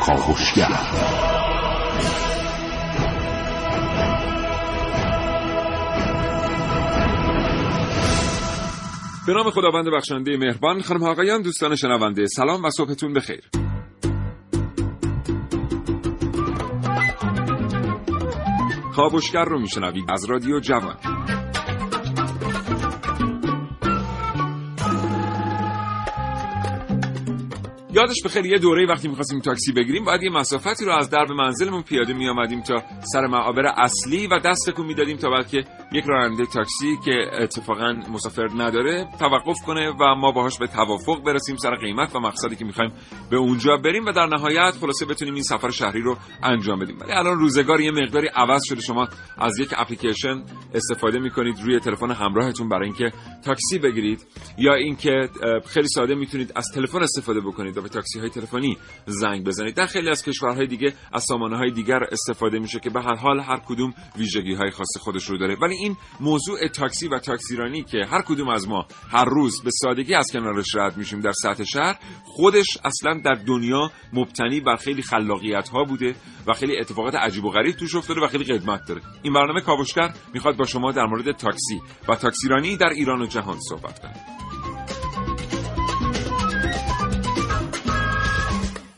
کاوشگر به نام خداوند بخشنده مهربان خانم ها آقایان دوستان شنونده سلام و صبحتون بخیر. کاوشگر رو میشنوید از رادیو جوان. یادش بخیر یه دوره وقتی می‌خواستیم تاکسی بگیریم باید یه مسافتی رو از درب منزلمون پیاده میآمدیم تا سر معابر اصلی و دست تکون می‌دادیم تا بلکه یک راننده تاکسی که اتفاقا مسافر نداره توقف کنه و ما باهاش به توافق برسیم سر قیمت و مقصدی که می‌خوایم به اونجا بریم و در نهایت خلاصه بتونیم این سفر شهری رو انجام بدیم. ولی الان روزگار یه مقداری عوض شده. شما از یک اپلیکیشن استفاده می‌کنید روی تلفن همراهتون برای اینکه تاکسی بگیرید یا اینکه خیلی ساده می‌تونید از تلفن استفاده بکنید و به تاکسی های تلفنی زنگ بزنید. در خیلی از کشورهای دیگه از سامانه های دیگر استفاده میشه که به هر حال هر کدوم ویژگی های خاص خودش رو داره. ولی این موضوع تاکسی و تاکسیرانی که هر کدوم از ما هر روز به سادگی از کنارش رد میشیم در سطح شهر خودش اصلا در دنیا مبتنی بر خیلی خلاقیت ها بوده و خیلی اتفاقات عجیب و غریب توش افتاده و خیلی قدمت داره. این برنامه کاوشگر می‌خواد با شما در مورد تاکسی و تاکسیرانی در ایران و جهان صحبت کنه.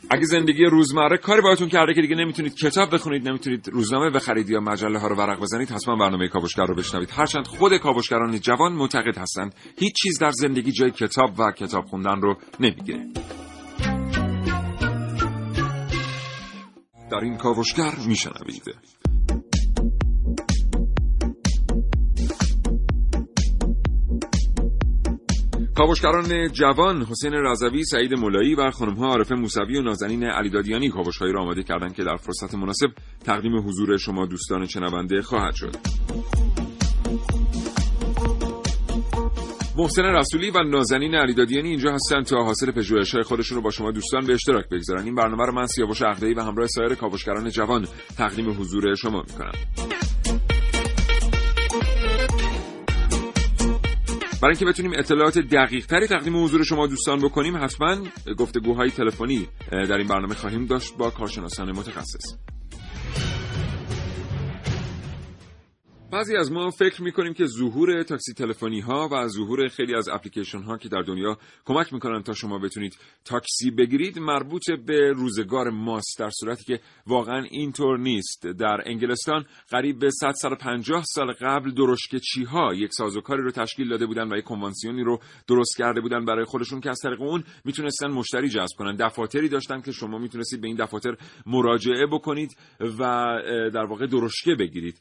اگه زندگی روزمره کاری باهاتون کرده که دیگه نمی‌تونید کتاب بخونید نمی‌تونید روزنامه بخرید یا مجله ها رو ورق بزنید حتما برنامه کاوشگر رو بشنوید. هرچند خود کاوشگران جوان معتقد هستند هیچ چیز در زندگی جای کتاب و کتاب خوندن رو نمی‌گیره در این کاوشگر میشنوید. کاوشگران جوان حسین رضوی، سعید مولایی و خانمها عارفه موسوی و نازنین علیدادیانی کاوشهایی را آماده کردند که در فرصت مناسب تقدیم حضور شما دوستان شنونده خواهد شد. محسن رسولی و نازنین علیدادیانی اینجا هستن تا حاصل پژوهش‌های خودشون رو با شما دوستان به اشتراک بگذارن این برنامه رو من سیاوش عقده‌ای و همراه سایر کاوشگران جوان تقدیم حضور شما می‌کنم برای اینکه بتونیم اطلاعات دقیق تری تقدیم حضور شما دوستان بکنیم حتما گفتگوهای تلفنی در این برنامه خواهیم داشت با کارشناسان متخصص. بعضی از ما فکر می‌کنیم که ظهور تاکسی تلفنی ها و ظهور خیلی از اپلیکیشن ها که در دنیا کمک می‌کنن تا شما بتونید تاکسی بگیرید مربوط به روزگار ماست در صورتی که واقعا اینطور نیست. در انگلستان قریب به 150 سال قبل درشکچی ها یک سازوکاری رو تشکیل داده بودن و یک کنوانسیونی رو درست کرده بودن برای خودشون که از طریق اون می‌تونستن مشتری جذب کنن. دفاتری داشتن که شما می‌تونستید به این دفاتر مراجعه بکنید و در واقع درشکه بگیرید.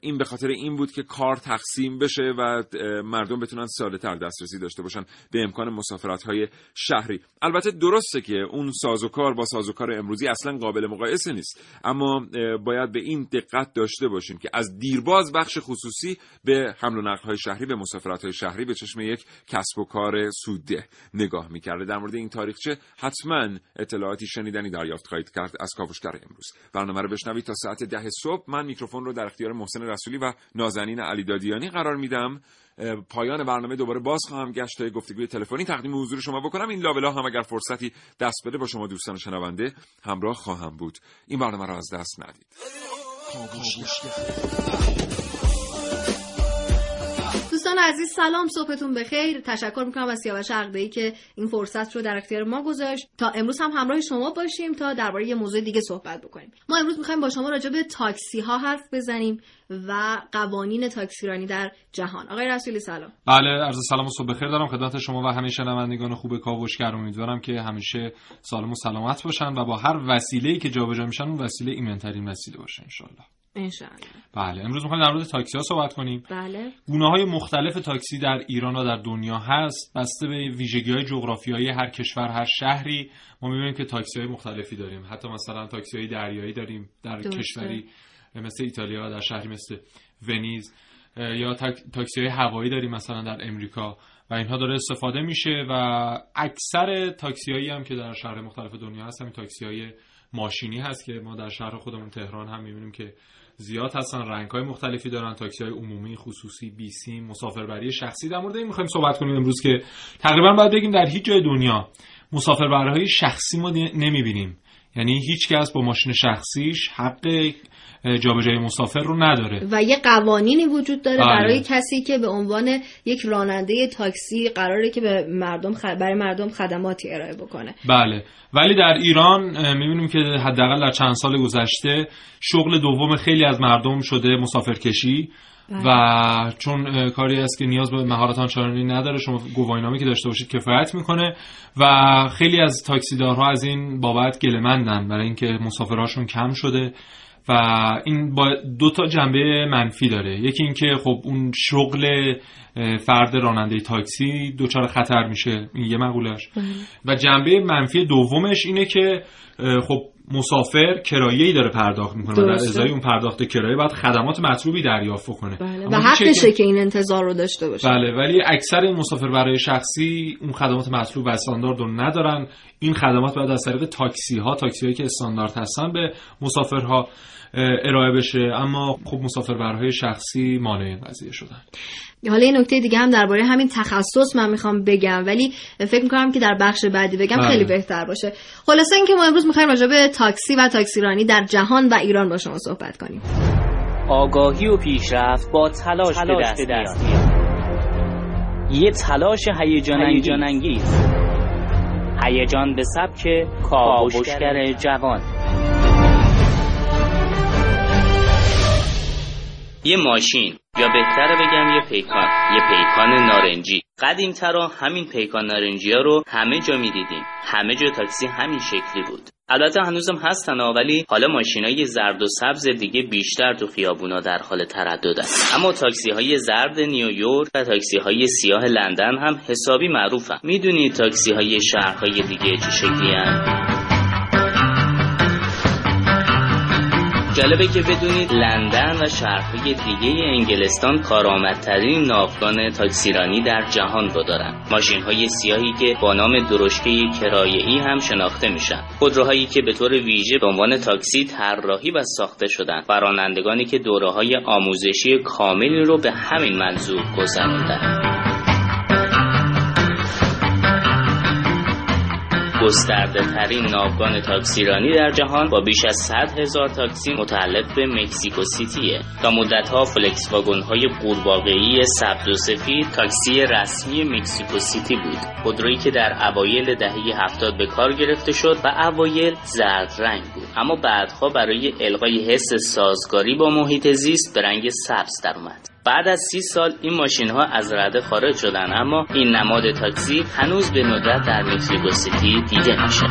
این خاطر این بود که کار تقسیم بشه و مردم بتونن ساده تر دسترسی داشته باشن به امکان مسافرت های شهری. البته درسته که اون سازوکار با سازوکار امروزی اصلا قابل مقایسه نیست. اما باید به این دقت داشته باشیم که از دیرباز بخش خصوصی به حمل و نقل های شهری به مسافرت های شهری به چشم یک کسب و کار سوده نگاه می‌کرده. در مورد این تاریخچه حتما اطلاعاتی شنیدنی دریافت خواهید کرد از کاوشگر امروز. برنامه رو بشنوید تا ساعت ده صبح. من میکروفون رو در اختیار محسن رسولی و نازنین علیدادیانی قرار میدم. پایان برنامه دوباره باز خواهم گشت. تا گفتگوی تلفنی تقدیم حضور شما بکنم. این لابلا هم اگر فرصتی دست بده با شما دوستان شنونده همراه خواهم بود. این برنامه را از دست ندید. دوستان عزیز سلام صبحتون بخیر. تشکر می‌کنم از سیاوش عقده‌ای که این فرصت رو در اختیار ما گذاشت. تا امروز هم همراه شما باشیم تا درباره یه موضوع دیگه صحبت بکنیم. ما امروز می‌خوایم با شما راجع به تاکسی ها حرف بزنیم و قوانین تاکسیرانی در جهان. آقای رسولی سلام. بله عرض سلام و صبح بخیر دارم خدمت شما و همه شنوندگان خوب کاوشگر امیدوارم که همیشه سالم و سلامت باشن و با هر وسیله‌ای که جابجا میشن اون وسیله ایمنترین وسیله باشه ان بله امروز می‌خوایم در مورد تاکسی ها صحبت کنیم. بله. گونه های مختلف تاکسی در ایران و در دنیا هست. بسته به ویژگی های جغرافیایی هر کشور هر شهری. ما می‌بینیم که تاکسی های مختلفی داریم. حتی مثلا تاکسی های دریایی داریم در درسته. کشوری مثل ایتالیا در شهری مثل ونیز. یا تاکسی های هوایی داریم مثلا در امریکا. و اینها داره استفاده میشه و اکثر تاکسی هایی هم که در شهر مختلف دنیا هست همین تاکسی های ماشینی هست که ما در شهر خودمون تهران هم می‌بینیم که زیاد هستن رنگ های مختلفی دارن تاکسی های عمومی خصوصی بیسیم مسافربری شخصی. در مورد این می‌خوایم صحبت کنیم امروز که تقریبا باید بگیم در هیچ جای دنیا مسافربرهای شخصی ما نمی‌بینیم. یعنی هیچ کس با ماشین شخصیش حق جابجایی مسافر رو نداره و یه قوانینی وجود داره بله. برای کسی که به عنوان یک راننده تاکسی قراره که به مردم برای مردم خدماتی ارائه بکنه بله ولی در ایران می‌بینیم که حداقل در چند سال گذشته شغل دوم خیلی از مردم شده مسافرکشی. و چون کاری است که نیاز به مهارت آنچنانی نداره شما گواهینامه که داشته باشید کفایت می‌کنه و خیلی از تاکسیدارها از این بابت گلمندن برای اینکه مسافرهاشون کم شده و این با دو تا جنبه منفی داره. یکی اینکه خب اون شغل فرد راننده تاکسی دچار خطر میشه. این یه مقولش بله. و جنبه منفی دومش اینه که خب مسافر کرایه‌ای داره پرداخت می‌کنه و در ازای اون پرداخت کرایه باید خدمات مطلوبی دریافت کنه بله. و حقشه که این انتظار رو داشته باشه. بله ولی اکثر این مسافر برای شخصی اون خدمات مطلوب و استاندارد رو ندارن. این خدمات باید از طریق تاکسی ها تاکسی هایی که استاندارد هستن به مسافرها ارائه بشه. اما خب مسافربرهای شخصی مانع این قضیه شدن. حالا یه نکته دیگه هم درباره همین تخصص من می‌خوام بگم ولی فکر می‌کنم که در بخش بعدی بگم بله. خیلی بهتر باشه. خلاصه اینکه ما امروز می‌خوایم راجع به تاکسی و تاکسیرانی در جهان و ایران با شما صحبت کنیم. آگاهی و پیشرفت با تلاش, تلاش به دست میاد. یه تلاش هیجان انگیز هیجان به سبک کاوشگر جوان. یه ماشین. یا بهتره بگم یه پیکان یه پیکان نارنجی. قدیم ترا همین پیکان نارنجی ها رو همه جا می‌دیدیم. همه جا تاکسی همین شکلی بود. البته هنوزم هستن ولی حالا های زرد و سبز دیگه بیشتر تو خیابونا در حال ترددن اما تاکسی های زرد نیویورک و تاکسی های سیاه لندن هم حسابی معروفن. می‌دونید تاکسی های شهرهای دیگه چه شکلی جالبه که بدونید لندن و شهرهای دیگه انگلستان کارآمدترین ناوگان تاکسیرانی در جهان رو دارن. ماشین های سیاهی که با نام درشکه کرایه‌ای هم شناخته میشن. خودروهایی که به طور ویژه به عنوان تاکسی طراحی و ساخته شدن. و رانندگانی که دوره های آموزشی کاملی رو به همین منظور گذروندن گسترده ترین ناوگان تاکسیرانی در جهان با بیش از 100 هزار تاکسی متعلق به مکسیکو سیتیه. تا مدت ها فلکس واگن های قورباغه‌ای سبز و سفید تاکسی رسمی مکسیکو سیتی بود. خودرویی که در اوایل دهه 70 به کار گرفته شد و اوایل زرد رنگ بود. اما بعدها برای القای حس سازگاری با محیط زیست به رنگ سبز در اومد بعد از سی سال این ماشین ها از رده خارج شدن اما این نماد تاکسی هنوز به ندرت در مکسیکو سیتی دیده میشه.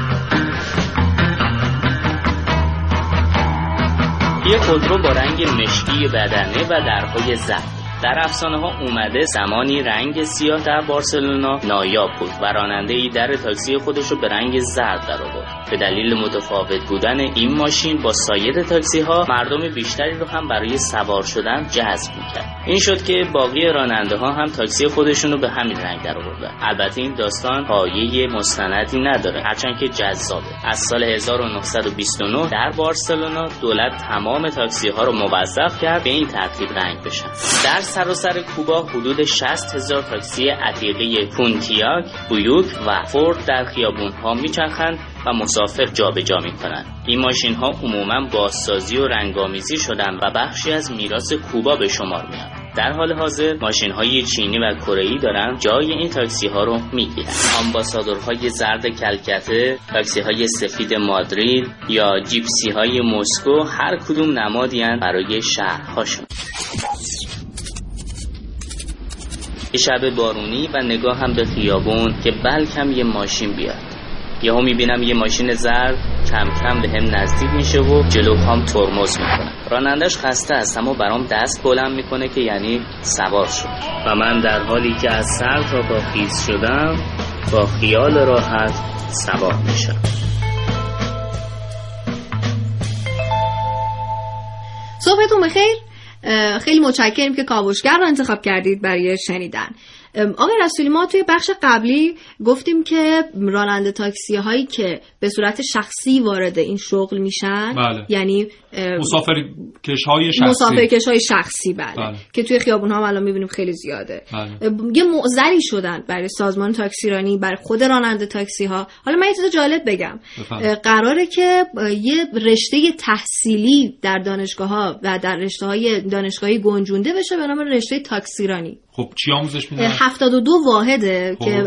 یه خودرو با رنگ مشکی بدنه و درهای زرد در افسانه ها اومده زمانی رنگ سیاه در بارسلونا نایاب بود و راننده ای در تاکسی خودش رو به رنگ زرد در آورد. به دلیل متفاوت بودن این ماشین با سایر تاکسی ها مردم بیشتری رو هم برای سوار شدن جذب می‌کرد. این شد که باقی راننده ها هم تاکسی خودشون رو به همین رنگ در آوردن. البته این داستان پایه مستندی نداره هرچند که جذابه. از سال 1929 در بارسلونا دولت تمام تاکسی ها رو موظف کرد به این ترتیب رنگ بشن. در سراسر کوبا حدود 60 هزار تاکسی عتیقه پونتیاک، بویوک و فورد در خیابون ها میچرخند و مسافر جابجا جا می‌کنند. این ماشین ها عموما بازسازی و رنگامیزی شدن و بخشی از میراث کوبا به شمار میاد. در حال حاضر ماشین های چینی و کره دارن جای این تاکسی ها رو می‌گیرن آمباسادورهای زرد کلکته تاکسی های سفید مادرید یا جیپسی های مسکو هر کدوم نمادی برای شهرهاشون یه شب بارونی و نگاه هم به خیابون که بلکم یه ماشین بیاد. یهو می‌بینم یه ماشین زرد کم کم به هم نزدیک میشه و جلو هم ترمز می‌کنه. رانندش خسته است اما برام دست بلند می‌کنه که یعنی سوار شد. و من در حالی که از سر تا با خیز شدم با خیال راحت سوار میشم. صبحتون بخیر. خیلی متشکریم که کاوشگر رو انتخاب کردید برای شنیدن. آقای رسولی ما توی بخش قبلی گفتیم که راننده تاکسی هایی که به صورت شخصی وارد این شغل میشن بله. یعنی مسافر کش های شخصی مسافر کش های شخصی بله. بله. که توی خیابون ها الان می‌بینیم خیلی زیاده بله. یه معذری شدن برای سازمان تاکسیرانی برای خود راننده تاکسی ها حالا من یه چیز جالب بگم بفرمایید. قراره که یه رشته تحصیلی در دانشگاه ها و در رشته های دانشگاهی گنجونده بشه به نام رشته تاکسیرانی خب چی آموزش میدن 72 واحده خب. که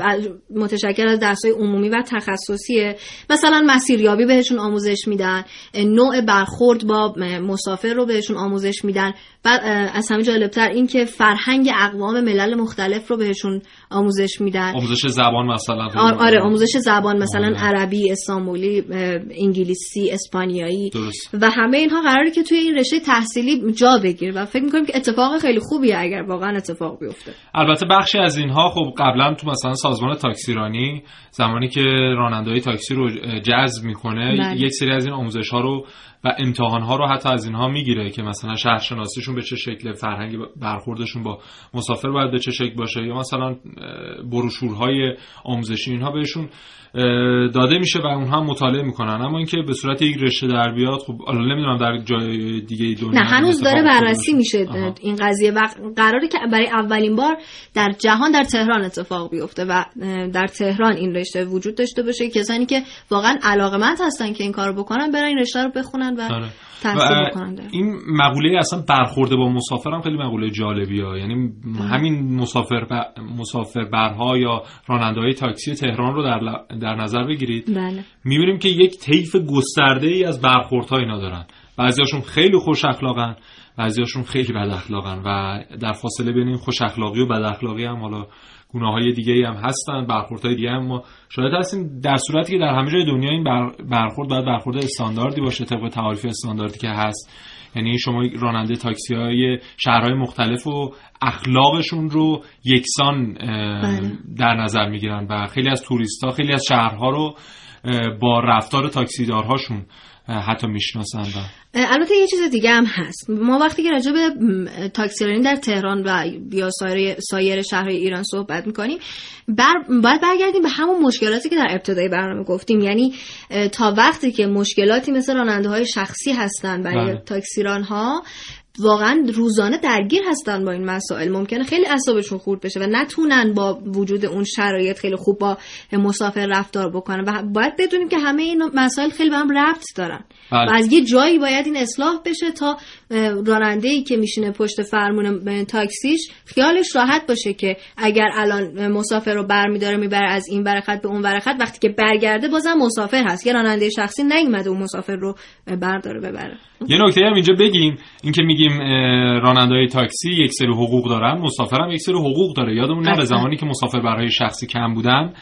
متشکل از درس‌های عمومی و تخصصیه. مثلا مسیریابی بهشون آموزش میدن. نوع برخورد با مسافر رو بهشون آموزش میدن. اه، از همه جالبتر این که فرهنگ اقوام ملل مختلف رو بهشون آموزش میدن. آموزش زبان مثلا. آر- آره آموزش زبان مثلا آره. عربی، استانبولی، انگلیسی، اسپانیایی. درست. و همه اینها قراره که توی این رشته تحصیلی جا بگیره و فکر می‌کنیم که اتفاق خیلی خوبیه اگر واقعا اتفاق بیفته. البته بخشی از اینها خب قبلا تو مثلا سازمان تاکسیرانی زمانی که راننده های تاکسی رو جذب می‌کنه بله. یک سری از این آموزش ها رو و امتحان ها رو حتی از اینها می‌گیره که مثلا شهرشناسیشون به چه شکل فرهنگ برخوردشون با مسافر باید به چه شکل باشه یا مثلا بروشورهای آموزشی اینها بهشون داده میشه و اونها مطالعه می‌کنن اما اینکه به صورت یک رشته در بیاد خب الان نمی‌دونم در جای دیگه دنیا نه هنوز داره بررسی. میشه. این قضیه و قراره که برای اولین بار در جهان در تهران اتفاق بیفته و در تهران این رشته وجود داشته باشه کسانی که واقعا علاقمند هستن که این کارو بکنن برن این رشته رو بخونن و آره. تحصیل و. این مقوله اصلا برخورد با مسافر هم خیلی مقوله جالبی ها یعنی همین مسافر ب... مسافر برها یا راننده های تاکسی تهران رو در, ل- در نظر بگیرید. بله. می‌بینیم که یک طیف گسترده ای از برخوردها اینا دارن. بعضیاشون خیلی خوش اخلاقن بعضیاشون خیلی بد اخلاقن و در فاصله بین این خوش اخلاقی و بد اخلاقی هم حالا گناه های دیگه ای هم هستن برخوردهای دیگه هم ما شاید هستیم. در صورتی که در همه جای دنیا این بر- برخورد باید برخورد استانداردی باشه طبق تعاریف استانداردی که هست. یعنی شما راننده تاکسی های شهرهای مختلف و اخلاقشون رو یکسان بله. در نظر می‌گیرن و خیلی از توریست ها خیلی از شهرها رو با رفتار تاکسیدارهاشون حتی می‌شناسن و البته یه چیز دیگه هم هست ما وقتی که راجع به تاکسیرانی در تهران و یا سایر, سایر شهرهای ایران صحبت می‌کنیم بر باید برگردیم به همون مشکلاتی که در ابتدای برنامه گفتیم یعنی تا وقتی که مشکلاتی مثل راننده های شخصی هستن برای بله. تاکسیران ها واقعا روزانه درگیر هستن با این مسائل. ممکنه خیلی اعصابشون خورد بشه و نتونن با وجود اون شرایط خیلی خوب با مسافر رفتار بکنن. و باید بدونیم که همه این مسائل خیلی به هم ربط دارن. بله. و از یه جایی باید این اصلاح بشه تا راننده ای که میشینه پشت فرمون تاکسیش خیالش راحت باشه که اگر الان مسافر رو برمیداره می‌بره از این ورخت به اون ورخت وقتی که برگرده بازم مسافر هست. یه راننده شخصی نیومده اون مسافر رو برداره ببره. یه نکته هم اینجا بگیم اینکه میگیم راننده های تاکسی یک سری حقوق دارن. مسافر هم یک سری حقوق داره. یادمون نره حتما. زمانی که مسافر برای شخصی کم بودن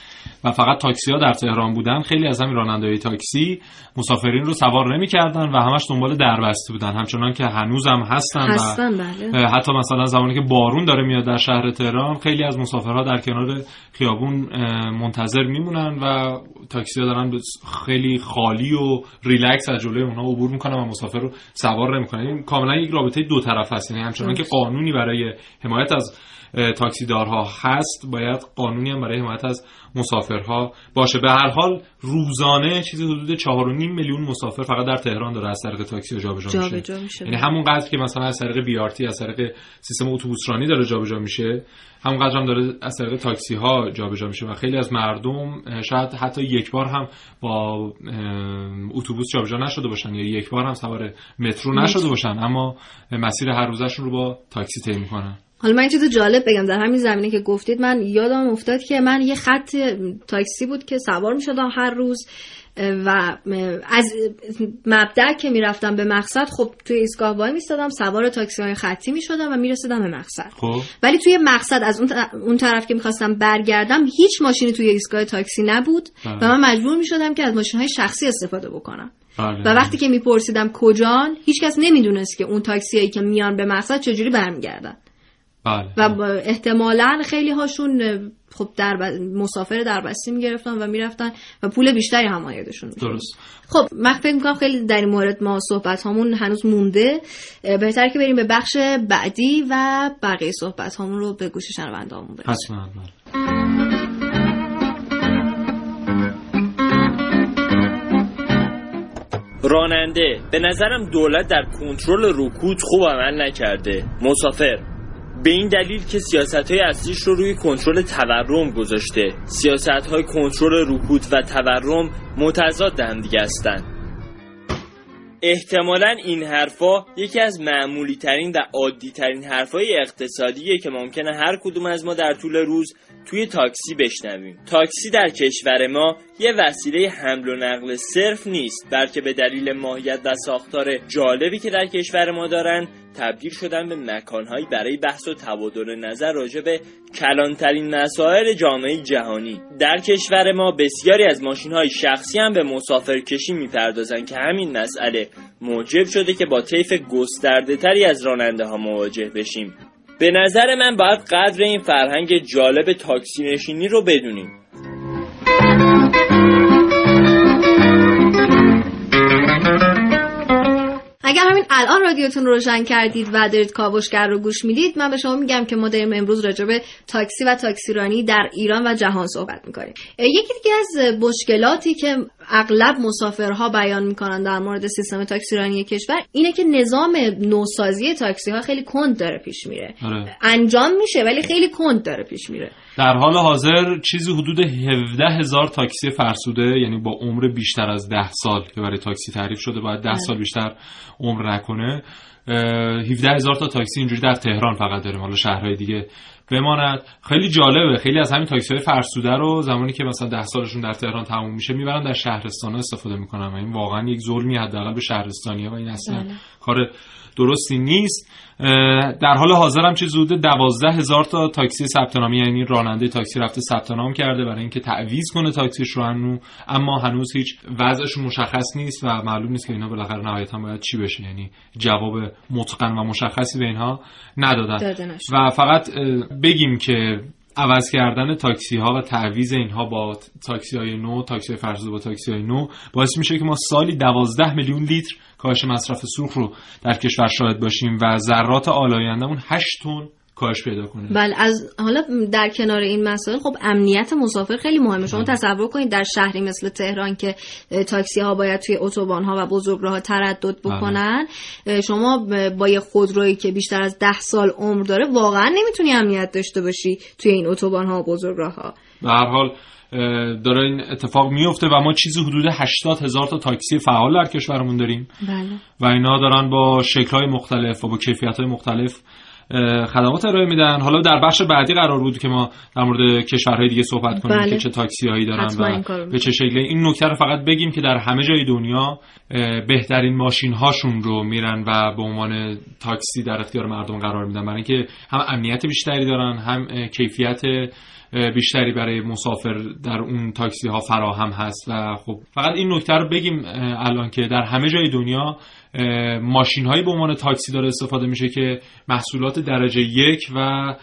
و فقط تاکسی ها در تهران بودن خیلی از همین راننده های تاکسی مسافرین رو سوار نمی‌کردن و همش دنبال دربسته بودن. همچنان که هنوز هم هستن, هستن و بله حتی مثلا زمانی که بارون داره میاد در شهر تهران خیلی از مسافرها در کنار خیابون منتظر میمونن و تاکسی ها دارن خیلی خالی و ریلکس از جلوی اونها عبور می‌کنن و مسافر رو سوار نمی‌کنن این کاملا یک رابطه دو طرف هست یعنی همچنان که. قانونی برای حمایت از تاکسیدارها هست باید قانونی هم برای حمایت از مسافرها باشه. به هر حال روزانه چیزی حدود 4.5 میلیون مسافر فقط در تهران داره از طریق تاکسی جابجا میشه. جابجا میشه. یعنی همون قدر که مثلا از طریق بیارتی از طریق سیستم اتوبوسرانی داره جابجا میشه همون قدر هم داره از طریق تاکسی ها جابجا میشه و خیلی از مردم شاید حتی یک بار هم با اتوبوس جابجا نشده باشن یا یک بار هم سوار مترو نشده باشن اما مسیر هر روزشون رو با تاکسی طی می‌کنن. حالا من این چیز جالب بگم. در همین زمینه که گفتید من یادم افتاد که من یه خط تاکسی بود که سوار می شدم هر روز و از مبدع که می‌رفتم به مقصد خب توی ایستگاه وای میستادم سوار تاکسی های خطی می شدم و می‌رسیدم به مقصد. خب. ولی توی مقصد از اون طرف که می‌خواستم برگردم هیچ ماشینی توی ایستگاه تاکسی نبود بله. و من مجبور می شدم که از ماشین های شخصی استفاده بکنم. بله. و وقتی که میپرسیدم کجان هیچکس نمی‌دونست که اون تاکسی که میان به مقصد چجوری برمیگردن. بله. و احتمالا خیلی هاشون خب در ب... مسافر در بستی می‌گرفتن و می‌رفتن و پول بیشتری هم آیدشون درست. خب من فکر می‌کنم خیلی در این مورد ما صحبت هامون هنوز مونده. بهتر که بریم به بخش بعدی و بقیه صحبت هامون رو به گوش شنونده هامون بریم حتما بله. راننده به نظرم دولت در کنترل رکود خوب عمل نکرده. مسافر. به این دلیل که سیاست های اصلیش رو روی کنترل تورم گذاشته. سیاست های کنترل رکود و تورم متضاد هم دیگه هستن احتمالا این حرفا یکی از معمولی ترین و عادی ترین حرفای اقتصادیه که ممکنه هر کدوم از ما در طول روز توی تاکسی بشنویم. تاکسی در کشور ما یه وسیله حمل و نقل صرف نیست بلکه به دلیل ماهیت و ساختار جالبی که در کشور ما دارن تبدیل شدن به مکانهایی برای بحث و تبادل نظر راجع به کلانترین مسائل جامعه جهانی. در کشور ما بسیاری از ماشین های شخصی هم به مسافرکشی می‌پردازند که همین مسئله موجب شده که با طیف گسترده تری از راننده ها مواجه بشیم. به نظر من باید قدر این فرهنگ جالب تاکسی نشینی رو بدونیم. الان رادیوتون روشن کردید و دارید کاوشگر رو گوش می‌دید من به شما میگم که ما داریم امروز راجع به تاکسی و تاکسیرانی در ایران و جهان صحبت می‌کنیم. یکی دیگه از مشکلاتی که اغلب مسافرها بیان می‌کنن در مورد سیستم تاکسیرانی کشور اینه که نظام نوسازی تاکسی ها خیلی کند داره پیش میره. آره. انجام میشه ولی خیلی کند داره پیش میره. در حال حاضر چیزی حدود 17 هزار تاکسی فرسوده یعنی با عمر بیشتر از 10 سال که برای تاکسی تعریف شده باید 10 سال بیشتر عمر نکنه. 17 هزار تا تاکسی اینجوری در تهران فقط داریم حالا شهرهای دیگه بماند خیلی جالبه خیلی از همین تاکسی های فرسوده رو زمانی که مثلا 10 سالشون در تهران تموم میشه می‌برن در شهرستان استفاده می‌کنن و این واقعا یک ظلمی حداقل به شهرستانی و این اصلا بله. کار درستی نیست. در حال حاضر هم چه زوده دوازده هزار تا تاکسی ثبت نامی یعنی راننده تاکسی رفته ثبت نام کرده برای اینکه تعویض کنه تاکسیش رو هنو اما هنوز هیچ وضعشون مشخص نیست و معلوم نیست که اینا بالاخره نهایتا باید چی بشه. یعنی جواب متقن و مشخصی به اینها ندادن. و فقط بگیم که عوض کردن تاکسی ها و تعویض اینها با تاکسی های نو تاکسی های فرسوده با تاکسی های نو باعث میشه که ما سالی 12 میلیون لیتر کاهش مصرف سوخت رو در کشور شاهد باشیم و ذرات آلایندمون 8 تن کاهش پیدا کنه بله از حالا در کنار این مسائل خب امنیت مسافر خیلی مهمه. شما تصور کنید در شهری مثل تهران که تاکسی ها باید توی اتوبان ها و بزرگراه ها تردد بکنن شما با یه خودرویی که بیشتر از ده سال عمر داره واقعا نمی‌تونی امنیت داشته باشی توی این اتوبان ها و بزرگراه ها به هر حال داره این اتفاق میفته و ما چیزی حدود 80 هزار تا تاکسی فعال در کشورمون داریم. بله. و اینا دارن با شکل‌های مختلف و با کیفیت‌های مختلف خدمات ارائه میدن. حالا در بخش بعدی قرار بود که ما در مورد کشورهای دیگه صحبت کنیم بله. که چه تاکسی هایی دارن و به چه شکلی. این نکته رو فقط بگیم که در همه جای دنیا بهترین ماشین هاشون رو میرن و به عنوان تاکسی در اختیار مردم قرار میدن. برای اینکه هم امنیت بیشتری دارن هم کیفیت بیشتری برای مسافر در اون تاکسی ها فراهم هست و خب فقط این نکته رو بگیم الان که در همه جای دنیا ماشین هایی به عنوان تاکسی داره استفاده میشه که محصولات درجه یک و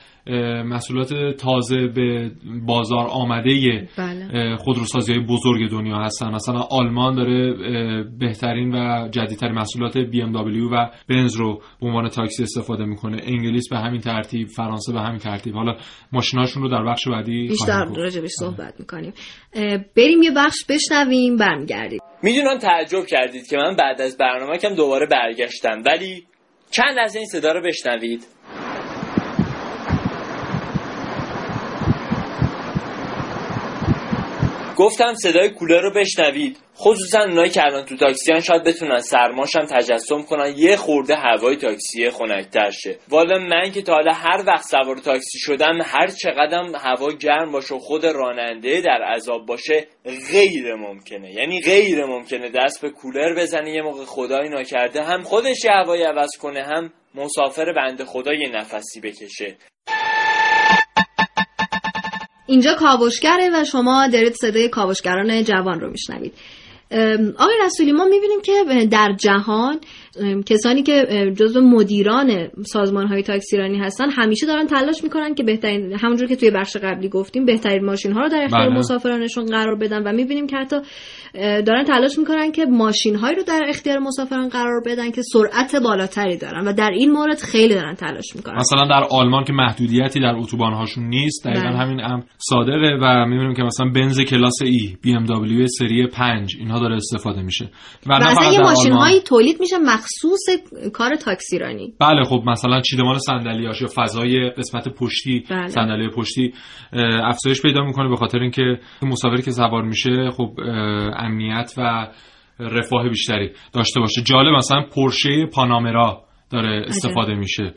محصولات تازه به بازار آمده بله. خودروسازی های بزرگ دنیا هستن. مثلا آلمان داره بهترین و جدیدترین محصولات بی ام دبلیو و بنز رو به عنوان تاکسی استفاده می‌کنه. انگلیس به همین ترتیب فرانسه به همین ترتیب. حالا ماشیناشون رو در بخش بعدی بیشتر. راجبش صحبت می‌کنیم. بریم یه بخش بشنویم برمیگردیم. می‌دونم تعجب کردید که من بعد از برنامه کم دوباره برگشتم. ولی چند از این صدا رو بشنوید. گفتم صدای کولر رو بشنوید. خصوصا اونایی که الان تو تاکسیان شاید بتونن سرماشم تجسم کنن. یه خورده هوای تاکسی خنک‌تر شه والا من که تا حالا هر وقت سوار تاکسی شدم هر چقدرم هوا گرم باشه و خود راننده در عذاب باشه غیر ممکنه. یعنی غیر ممکنه دست به کولر بزنه یه موقع خدایی ناکرده هم خودش یه هوایی عوض کنه هم مسافر بنده خدا یه نفسی بکشه. اینجا کاوشگره و شما دارید صدای کاوشگران جوان رو میشنوید. آقای رسولی ما می‌بینیم که در جهان کسانی که جزو مدیران سازمان های تاکسیرانی هستن همیشه دارن تلاش می‌کنن که بهترین همونجور که توی بخش قبلی گفتیم بهترین ماشین ها رو در اختیار بله. مسافرانشون قرار بدن و می‌بینیم که حتی دارن تلاش می‌کنن که ماشین هایی رو در اختیار مسافران قرار بدن که سرعت بالاتری دارن و در این مورد خیلی دارن تلاش می‌کنن مثلا در آلمان که محدودیتی در اتوبان هاشون نیست دقیقا بله. همین امر صادقه و می‌بینیم که مثلا بنز کلاس ای بی ام دبلیو سری 5 اینها داره استفاده میشه و اصلا فقط یه ماشین آلمان. هایی تولید میشه مخصوص کار تاکسیرانی. بله خب مثلا چیدمان صندلیاش یا فضای قسمت پشتی بله. صندلی پشتی افزایش پیدا می‌کنه به خاطر اینکه مسافری که سوار میشه خب امنیت و رفاه بیشتری داشته باشه. جالب مثلا پورشه پانامرا داره استفاده میشه.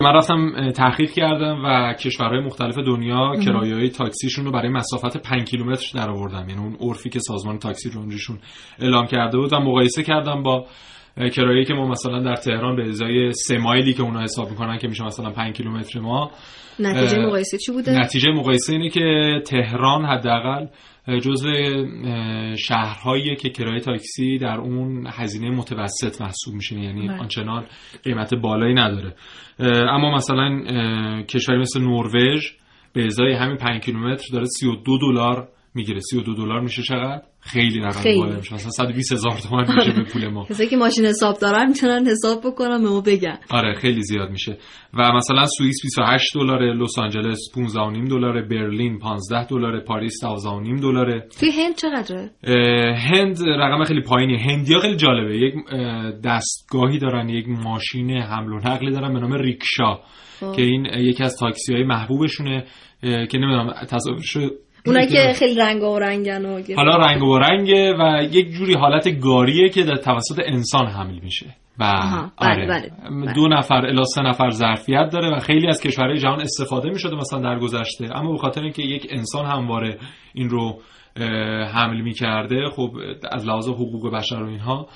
من رفتم تحقیق کردم و کشورهای مختلف دنیا کرایه های تاکسیشون رو برای مسافت 5 کیلومتر در آوردم یعنی اون عرفی که سازمان تاکسی رانجیشون اعلام کرده بود و مقایسه کردم با اه، کرایه‌ای که ما مثلا در تهران به ازای سه مایلی که اونا حساب می‌کنن که میشه مثلا 5 کیلومتر ما نتیجه مقایسه چی بوده نتیجه مقایسه اینه که تهران حداقل جزو شهرهایی که کرایه تاکسی در اون هزینه متوسط محسوب میشه یعنی بله. آنچنان قیمت بالایی نداره اما مثلا کشوری مثل نروژ به ازای همین 5 کیلومتر داره 32 دلار می‌گیره. 32 دلار میشه چقدر؟ خیلی رقم. بالایی میشه مثلا 120 هزار تومان میشه به پول ما. کسایی که ماشین حساب دارن می‌تونن حساب بکنن به ما بگن. آره خیلی زیاد میشه. و مثلا سوئیس 28 دلاره لس آنجلس 15.5 دلاره برلین 15 دلاره پاریس 12.5 دلاره. توی هند چقدره؟ هند رقم خیلی پایینی هندیا خیلی جالبه. یک اه، دستگاهی دارن یک ماشین حمل و نقلی دارن به نام ریکشا خب. که این یکی از تاکسی های محبوبشونه که نمی‌دونم تصاویرشو اونایی که خیلی رنگ و رنگن و حالا رنگ و رنگه و یک جوری حالت گاریه که در توسط انسان حمل میشه. و آها، بله، آره. بله، بله. دو نفر الی سه نفر ظرفیت داره و خیلی از کشورهای جهان استفاده می‌شده مثلا در گذشته. اما به خاطر اینکه یک انسان همواره این رو حمل می‌کرده خب از لحاظ حقوق بشر و اینها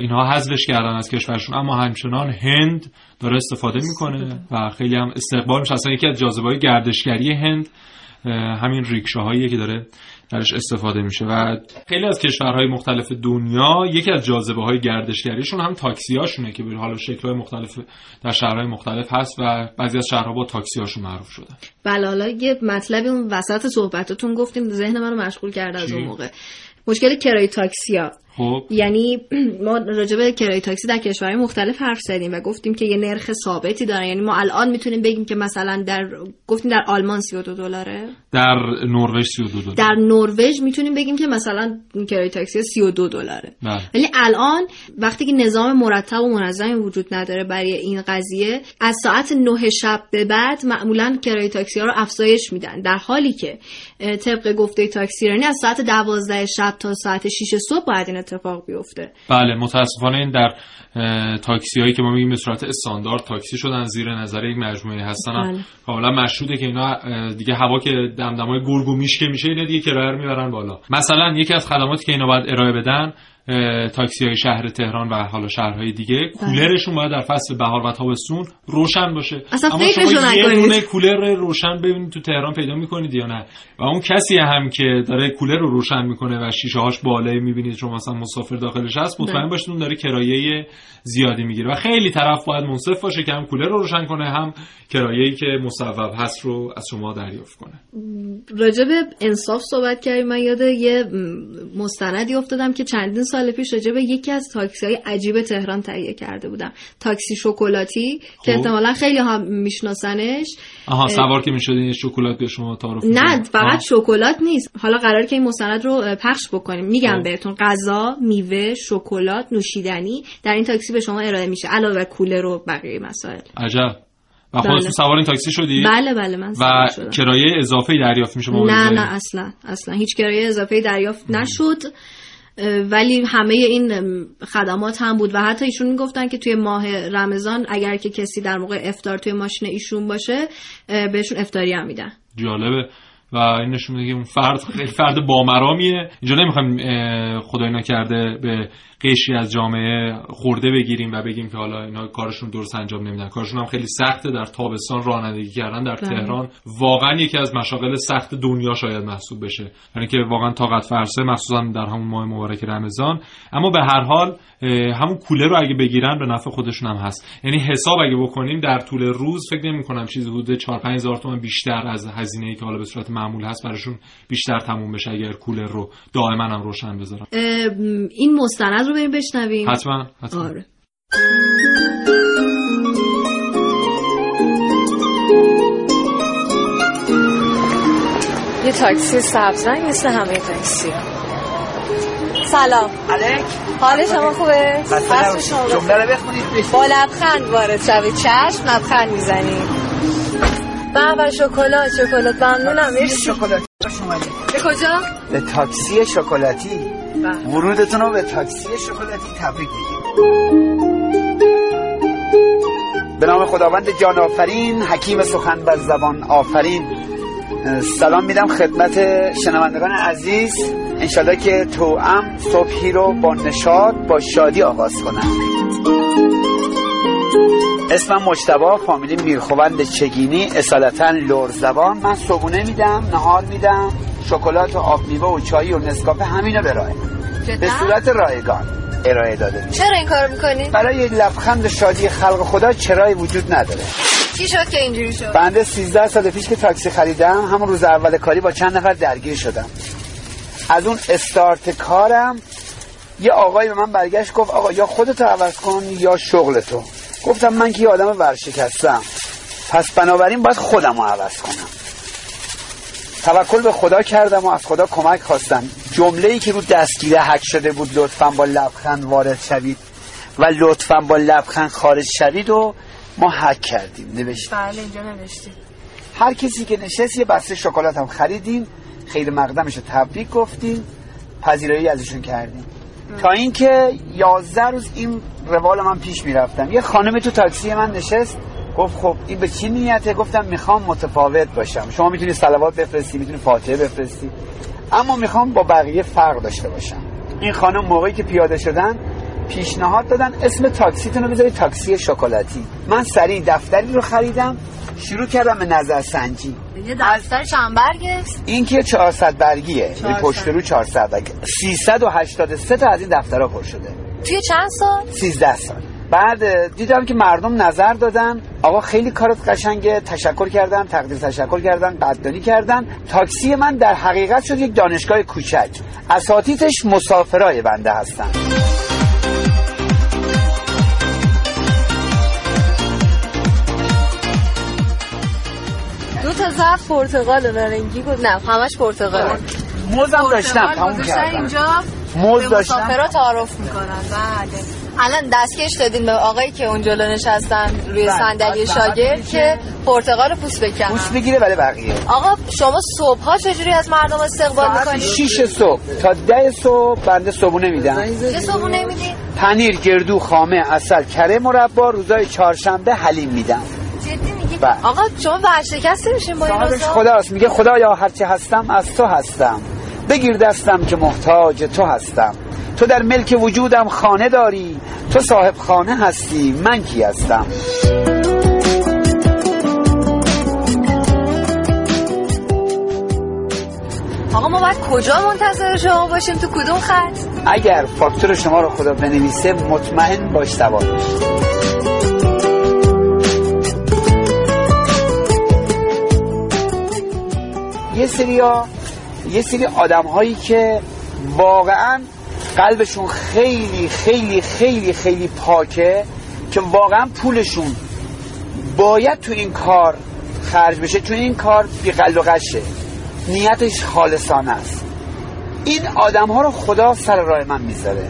اینها حذفش کردن از کشورشون. اما همچنان هند داره استفاده می‌کنه و خیلی هم استقبال میشه. اصلا یکی از جاذبه گردشگری هند همین ریکشاهاییه که داره درش استفاده میشه. و خیلی از کشورهای مختلف دنیا یکی از جاذبه های گردشگریشون هم تاکسی هاشونه که به حال شکلهای مختلف در شهرهای مختلف هست و بعضی از شهرها با تاکسی هاشون معروف شدن. بله حالا یه مطلبی اون وسط صحبتاتون گفتیم ذهن منو مشغول کرده از؟ اون موقع. مشکل کرایه تاکسی ها خب. یعنی ما راجع به کرایه تاکسی در کشورهای مختلف حرف زدیم و گفتیم که یه نرخ ثابتی داره یعنی ما الان می‌تونیم بگیم که مثلا در گفتیم در آلمان 32 دلاره. در نروژ 32 دلار در نروژ می‌تونیم بگیم که مثلا کرایه تاکسی 32 دلاره. بله. ولی الان وقتی که نظام مرتب و منظمی وجود نداره برای این قضیه از ساعت 9 شب به بعد معمولا کرایه تاکسی ها رو افزایش میدن. در حالی که طبق گفته تاکسیرانی از ساعت 12 شب تا ساعت 6 صبح باید این اتفاق بیفته. بله متاسفانه این در تاکسی هایی که ما میگیم به صورت استاندارد تاکسی شدن زیر نظر یک مجموعه هستن بله. کاملا مشهوده که اینا دیگه هوا که دمدمای گرگ و میشه اینا دیگه کرایه می‌برن بالا. مثلا یکی از خدماتی که اینا باید ارائه بدن تاکسی های شهر تهران و حالا شهرهای دیگه. کولرشون باید در فصل بهار و تابستون روشن باشه. اصلا اما شما یه. دونه کولر روشن ببینید تو تهران پیدا می‌کنید یا نه؟ و اون کسی هم که داره کولر رو روشن می‌کنه و شیشه هاش بالایی می‌بینید چون مثلا مسافر داخلش هست مطمئن بله. باشید اون داره کرایه زیادی می‌گیره. و خیلی طرف باید منصف باشه که هم کولر رو روشن کنه هم کرایه‌ای که مصوب هست رو از شما دریافت کنه. راجع به انصاف صحبت کردیم. من یاد یه مستندی افتادم که چندین سال پیش راجع به یکی از تاکسی های عجیب تهران تهیه کرده بودم تاکسی شکلاتی که خب. احتمالا خیلی ها میشناسنش آها سوار که می‌شدین یه شکلات به شما تعارف نه. فقط. شکلات نیست حالا قرار که این مستند رو پخش بکنیم میگم خب. بهتون غذا میوه شکلات نوشیدنی در این تاکسی به شما ارائه میشه علاوه بر کولر و بقیه مسائل عجب و خودتون بله. سوار این تاکسی شدی بله بله من و سوار شدم. کرایه اضافه دریافت میشه نه؟ نه اصلا اصلا هیچ کرایه اضافه دریافت نشد ولی همه این خدمات هم بود و حتی ایشون می‌گفتن که توی ماه رمضان اگر که کسی در موقع افطار توی ماشین ایشون باشه بهشون افطاری هم میدن. جالبه. و این نشون میده که اون فرد خیلی فرد بامرامیه. اینجا نمی‌خوایم خدای نکرده به قشری از جامعه خورده بگیریم و بگیم که حالا اینا کارشون درست انجام نمیدن. کارشون هم خیلی سخته. در تابستان رانندگی کردن در بله. تهران واقعا یکی از مشاغل سخت دنیا شاید محسوب بشه. یعنی که واقعا طاقت فرسه مخصوصا در همون ماه مبارک رمضان. اما به هر حال همون کوله رو اگه بگیرن به نفع خودشون هم هست. یعنی حساب اگه بکنیم در طول روز فکر نمی کنم چیزی حدود 4 5 هزار تومان بیشتر از هزینه ای که حالا به صورت معمول هست براشون بیشتر تموم بشه اگر کولر رو دائما هم روشن بذارن. این مستند رو بریم بشنویم. حتما حتما. آره. یه تاکسی سبز رنگ مثل همه تاکسی سلام. علیک. حال شما خوبه؟ خسته شما جمله رو بخونید با لبخند وارد شوید چشم لبخند می‌زنید به به شکلات شکلات ممنونم. مرسی. شکلات. به کجا؟ به تاکسی شکلاتی. ورودتون رو به تاکسی شکلاتی تبریک میگیم. به نام خداوند جان آفرین حکیم سخن بر زبان آفرین. سلام میدم خدمت شنوندگان عزیز. انشالله که توام صبحی رو با نشاط با شادی آغاز کنم. اسمم مجتبا فامیلی میرخوند چگینی اصالتا لور زبان من صبونه میدم نهار میدم. شکلات و آب میوه و چای و نسکافه همینو به راه به صورت رایگان. ارائه داده میشه. چرا این کارو می‌کنی؟ برای لبخند شادی خلق خدا چرایی وجود نداره. چی شد که اینجوری شد؟ بنده 13 سال پیش که تاکسی خریدم همون روز اول کاری با چند نفر درگیر شدم. از اون استارت کارم یه آقایی به من برگشت گفت آقا یا خودتو عوض کن یا شغلتو. گفتم من که یه آدم ورشکستم. پس بنابراین باید خودم رو عوض کنم. توکل به خدا کردم و از خدا کمک خواستم. جمله ای که رو دستگیره حک شده بود لطفا با لبخند وارد شوید. و لطفا با لبخند خارج شوید و ما حک کردیم. نوشتیم بله اینجا نوشتیم هر کسی که نشست یه بسته شکلات هم خریدیم خیر مقدمش رو تبریک گفتیم پذیرایی ازشون کردیم تا اینکه یازده روز این روال من پیش می‌رفتم. یه خانمی تو تاکسی من نشست. گفت خب این به چی نیته؟ گفتم می‌خوام متفاوت باشم. شما می‌تونی صلوات بفرستی می‌تونی فاتحه بفرستی. اما می‌خوام با بقیه فرق داشته باشم. این خانم موقعی که پیاده شدن پیشنهاد دادن اسم تاکسیتون رو بذارید تاکسی شکلاتی. من سریع دفتری رو خریدم شروع کردم به نظر سنجی. یه دفتر چند برگه؟ این که 400 برگیه. این پشت رو 400 برگ 383 تا از این دفترها پر شده. توی چند سال؟ 13 سال. بعد دیدم که مردم نظر دادن. آقا خیلی کارت قشنگه. تشکر کردن تقدیر تشکر کردن قدردانی کردن. تاکسی من در حقیقت شد یک دانشگاه کوچک. اساتیدش مسافرای بنده هستن. دو تا ظرف پرتقال نارنگی بود نه همش پرتقال. موزم داشتم تموم کردم. اینجا موز به داشتم. مسافرا تعارف می‌کنن. بله. الان دستکش دادین به آقایی که اونجا نشستن روی بله. صندلی شاگرد که پرتقال پوست بکنن پوست بگیره برای بقیه. آقا شما صبح ها چجوری از مردم استقبال می‌کنید؟ 6 صبح. تا 10 صبح بنده صبحونه میدم یه صبحونه میدین؟ پنیر گردو خامه اصل کره مربا روزای چهارشنبه حلیم میدم بله. آقا شما ورشکسته میشین با این روزا؟ خداست. میگه خدایا هرچه هستم از تو هستم. بگیر دستم که محتاج تو هستم. تو در ملک وجودم خانه داری. تو صاحب خانه هستی. من کی هستم؟ آقا ما باید کجا منتظر شما باشیم؟ تو کدوم خط؟ اگر فاکتور شما رو خدا بنویسه مطمئن باش سوار. یه سری یه سری آدم هایی که واقعا قلبشون خیلی خیلی خیلی خیلی پاکه که واقعا پولشون باید تو این کار خرج بشه تو این کار بی قل و قشه. نیتش خالصانه است. این آدم ها رو خدا سر راه من می‌ذاره.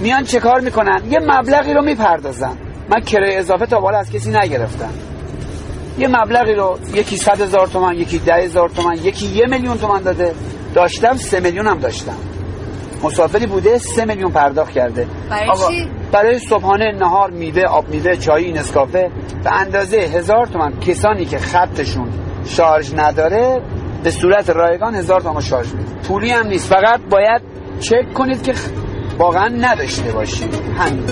میان چه کار می‌کنن؟ یه مبلغی رو می‌پردازن. من کرایه اضافه تا بالا از کسی نگرفتم. یه مبلغی رو یکی صد هزار تومن یکی ده هزار تومن یکی یه میلیون تومن داده. داشتم سه میلیون هم داشتم. مسافری بوده سه میلیون پرداخت کرده. برای؟ برای صبحانه نهار میوه آب میوه چای نسکافه به اندازه هزار تومن کسانی که خطشون شارژ نداره به صورت رایگان هزار تومن شارژ میده. پولی هم نیست. فقط باید چک کنید که واقعا نداشته باشید. همین.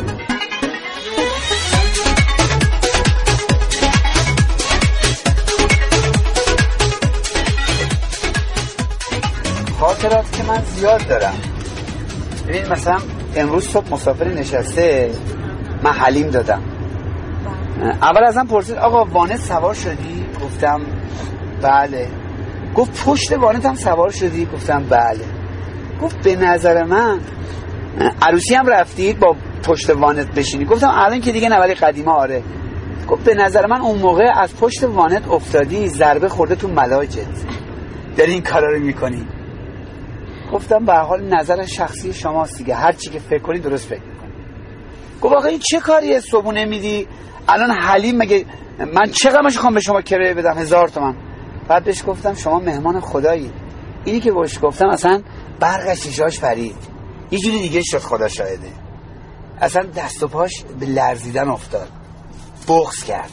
خاطرات که من زیاد دارم. ببین مثلا امروز صبح مسافر نشسته من حلیم دادم. اول ازم پرسید آقا وانت سوار شدی؟ گفتم بله. گفت پشت وانت هم سوار شدی؟ گفتم بله. گفت به نظر من عروسی هم رفتید با پشت وانت بشینی؟ گفتم الان که دیگه نه ولی قدیما آره. گفت به نظر من اون موقع از پشت وانت افتادی ضربه خورده تو ملاجت. داری این کارا رو می‌کنی. گفتم به حال نظر شخصی شماست دیگه. هر چی که فکر کنی درست فکر می‌کنی. گفت آقا این چه کاریه؟ صبونه میدی؟ الان حلیم مگه من چقدر می‌خوام به شما کرایه بدم؟ هزار تومن. بعد بهش گفتم شما مهمان خدایی. اینی که بهش گفتم اصلا برق شیشاش پرید. یه جوری دیگه شد خدا شاهده. اصلا دست و پاش به لرزیدن افتاد. بغض کرد.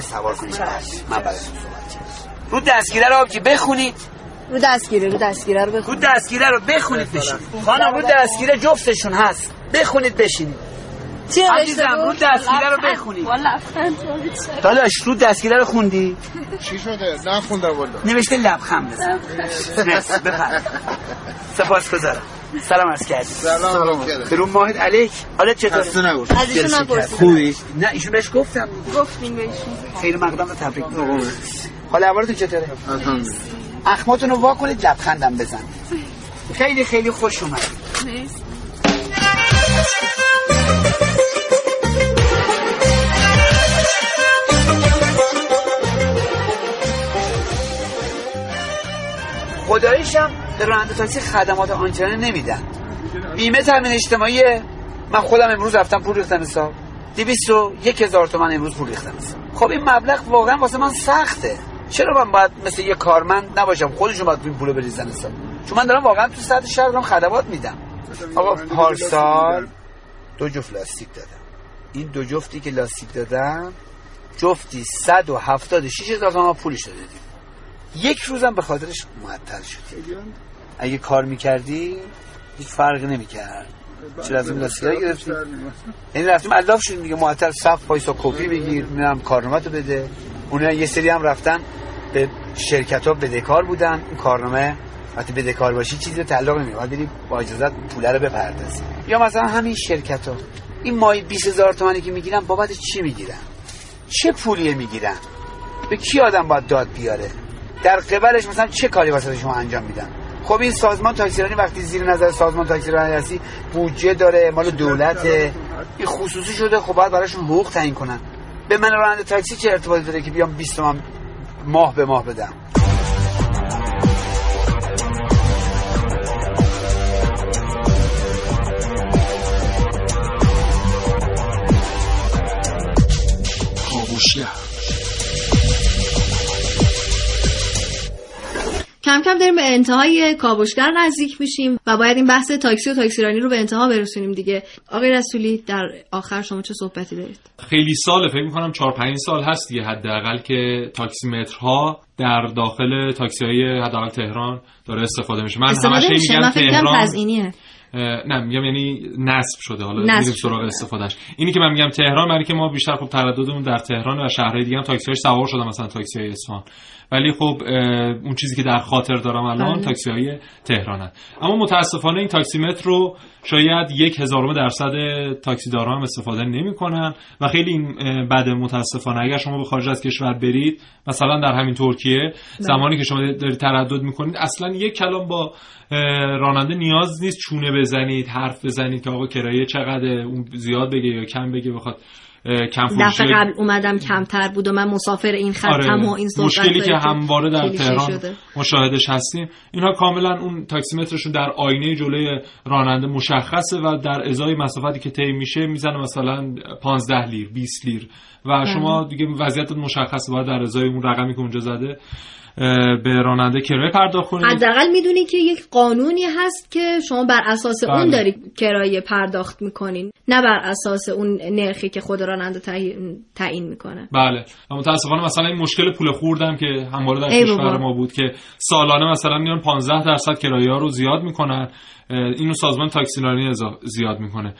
رو سوار کنید. من بعد رو دستگیره رو آبجی بخونید. رو دستگیره رو دستگیره رو رو بخون دستگیره رو بخونید بشینید. خانم رو دستگیره جفتشون هست. بخونید بشینید. چی عزیزم رو دستگیره رو بخونید. داداش رو دستگیره رو خوندی؟ چی شده؟ نخوندم والا. نوشته لبخند بزن. بفرمایید. سپاس گذارم سلام عرض کردی. سلام. به رو ماهد علیک. حالت چطوره خسته نباش. از ایشون نپرسید خوبی؟ نه ایشون بهش گفتم. گفتین بهشون خیر مقدم رو تبریک میگم. حال احوالتون چطوره؟ الحمدلله. اخماتون رو وا کنید لبخندم بزن. خیلی خیلی خوش اومد. خداییشم به راننده تاکسی خدمات آنچنانی نمیدن. بیمه تامین اجتماعی من خودم امروز رفتم پول ریختم حساب. دویست و یک هزار تومن امروز پول ریختم خب این مبلغ واقعا واسه من سخته. چرا من باید مثل یه کارمند نباشم؟ خودشون باید این پولو بریزن حساب. چون من دارم واقعا تو سطح شهر دارم خدمات میدم. آقا پارسال دو جفت لاستیک دادم. این دو جفتی که لاستیک دادم جفتی 176 هزار تومن پولش داده دیدیم یک روزم به خاطرش معطل شد. اگه کار می‌کردی هیچ فرقی نمی‌کرد. چرا از این لاستیکا رو گرفتی؟ یعنی رفتیم الاف شدیم دیگه معطل صف وایسا کپی بگیر میرم کارنامه بده. اونها یه سری هم رفتن به شرکت ها بدهکار بودن. این کارنامه وقتی بدهکار باشی چیزی رو تعلق نمیده باید با اجازت پوله رو بپردازی یا مثلا همین شرکت ها این ماهی 20 هزار تومانی که می‌گیرن بابت چی می‌گیرن؟ چه پولیه می‌گیرن؟ به کی آدم باید داد بیاره؟ در قبلش مثلا چه کاری واسه شما انجام میدن؟ خب این سازمان تاکسیرانی وقتی زیر نظر سازمان تاکسیرانی هستی بودجه داره مال دولته این خصوصی شده خب باید براشون حقوق تعیین کنن. به من راننده تاکسی چه ارتباطی داره که بیام 20 تومن ماه به ماه بدم؟ کم کم داریم به انتهای کاوشگر نزدیک میشیم و باید این بحث تاکسی و تاکسیرانی رو به انتها برسونیم دیگه. آقای رسولی در آخر شما چه صحبتی دارید؟ خیلی ساله فکر می‌کنم 4 5 سال هست دیگه حداقل که تاکسی مترها در داخل تاکسی های حداقل تهران داره استفاده میشه. من استفاده همش میشه؟ میگم کنم تهران تزیینیه اه، نه میگم یعنی نصب شده. حالا میریم. سراغ استفادهش اینی که من میگم تهران برای که ما بیشتر خب ترددمون در تهران و شهرهای دیگه هم تاکسی سوار شدم مثلا تاکسی های اصفهان. ولی خب اون چیزی که در خاطر دارم الان بله. تاکسی های تهرانن اما متاسفانه این تاکسی متر رو شاید یک هزارم درصد تاکسی دارا هم استفاده نمی‌کنن و خیلی این بده متاسفانه. اگر شما به خارج از کشور برید مثلا در همین ترکیه زمانی که شما دارید تردد می‌کنید اصلا یک کلام با راننده نیاز نیست چونه بزنید حرف بزنید که آقا کرایه چقدره اون زیاد بگه یا کم بگه بخواد کم دفعه قبل اومدم کمتر بود و من مسافر این خطم و این مشکلی که همواره در تهران شده. مشاهدش هستیم. اینها کاملا اون تاکسیمترشون در آینه جلوی راننده مشخصه و در ازای مسافتی که طی میشه می‌زنه مثلا 15 لیر 20 لیر. و شما دیگه وضعیت مشخصه باید در ازای اون رقمی که اونجا زده. به راننده کرایه پرداخت کنید حداقل می‌دونی که یک قانونی هست که شما بر اساس اون بله. داری کرایه پرداخت می‌کنین نه بر اساس اون نرخی که خود راننده تعیین- می‌کنه. بله. و متاسفانه مثلا این مشکل پول خوردم که همواره در کشور. ما بود که سالانه مثلا میان 15 درصد کرایه ها رو زیاد می‌کنن. اینو سازمان تاکسیرانی زیاد می‌کنه.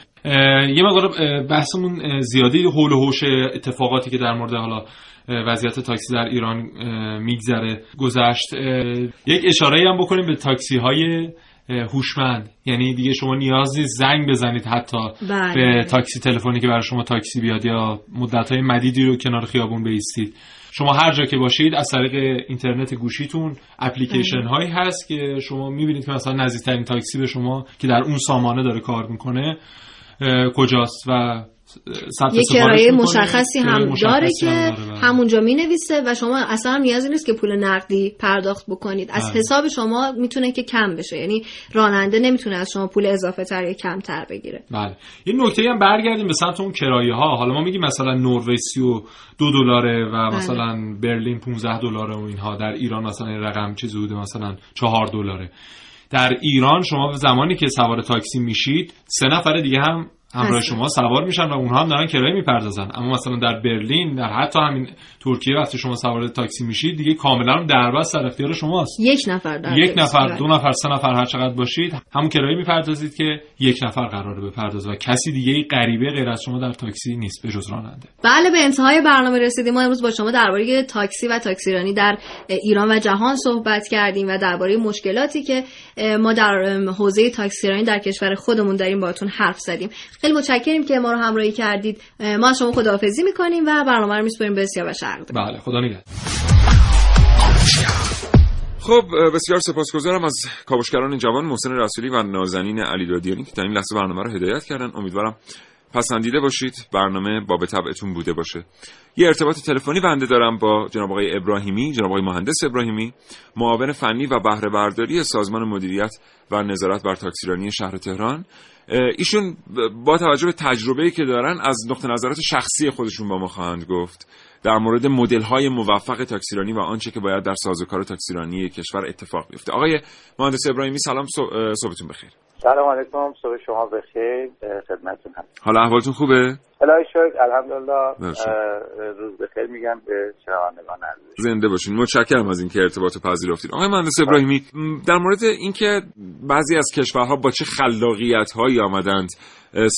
یه مقدار بحثمون زیادی حول و حوش اتفاقاتی که در مورد حالا وضعیت تاکسی در ایران میگذره. گذشت یک اشاره هم بکنیم به تاکسی های هوشمند. یعنی دیگه شما نیاز نیست زنگ بزنید حتی بله. به تاکسی تلفنی که برای شما تاکسی بیاد یا مدت های مدیدی رو کنار خیابون بیستید. شما هر جا که باشید از طریق اینترنت گوشیتون اپلیکیشن هایی هست که شما می‌بینید که مثلا نزدیکترین تاکسی به شما که در اون سامانه داره کار می‌کنه کجاست و یه کرایه مشخصی هم داره که بله. همونجا می نویسه و شما اصلا نیازی نیست که پول نقدی پرداخت بکنید. از بله. حساب شما می‌تونه که کم بشه. یعنی راننده نمی‌تونه از شما پول اضافه تر یا کمتر بگیره. بله. یه نکته هم برگردیم به سمت اون کرایه ها حالا ما میگیم مثلا نروژ و دو دلاره و بله. مثلا برلین 15 دلاره و اینها. در ایران مثلا این رقم چیزی بوده مثلا 4 دلاره. در ایران شما زمانی که سوار تاکسی میشید سه نفر دیگه هم همراه شما سوار میشن و اونها هم دارن کرایه می‌پردازن. اما مثلا در برلین در حتی همین ترکیه وقتی شما سوار تاکسی میشید دیگه کاملا دربست در اختیار شماست. یک نفر در یک نفر دو نفر سه نفر هر چقدر باشید همون کرایه می‌پردازید که یک نفر قراره بپردازه و کسی دیگه غریبه غیر از شما در تاکسی نیست به جز راننده. بله به انتهای برنامه رسیدیم. ما امروز با شما درباره تاکسی و تاکسیرانی در ایران و جهان صحبت کردیم و درباره مشکلاتی که ما در حوزه تاکسیرانی در کشور خودمون داریم باهاتون حرف زدیم. خیلی متشکریم که ما رو همراهی کردید. ما از شما خداحافظی می‌کنیم و برنامه رو میسپاریم. به سیاوش شرق بله خدا نگهدار. خب بسیار سپاسگزارم از کاوشگران جوان محسن رسولی و نازنین علی دادیانی که در این لحظه برنامه رو هدایت کردن. امیدوارم پسندیده باشید. برنامه با به طبعتون بوده باشه. یه ارتباط تلفنی بنده دارم با جناب آقای ابراهیمی جناب آقای مهندس ابراهیمی معاون فنی و بهره برداری سازمان مدیریت و نظارت بر تاکسیرانی شهر تهران. ایشون با توجه به تجربه‌ای که دارن از نقطه نظرات شخصی خودشون با ما خواهند گفت در مورد مدل های موفق تاکسیرانی و آنچه که باید در سازوکار تاکسیرانی کشور اتفاق بیفته. آقای مهندس ابراهیمی سلام صبحتون بخیر. سلام علیکم صبح شما بخیر خدمتتون هم. حالا احوالتون خوبه؟ الهی شکر الحمدلله. روز بخیر میگم به شنوندگان عزیز. زنده باشین. متشکرم از اینکه ارتباط پذیرفتید آقای مهندس ابراهیمی در مورد اینکه بعضی از کشورها با چه خلاقیت هایی آمدند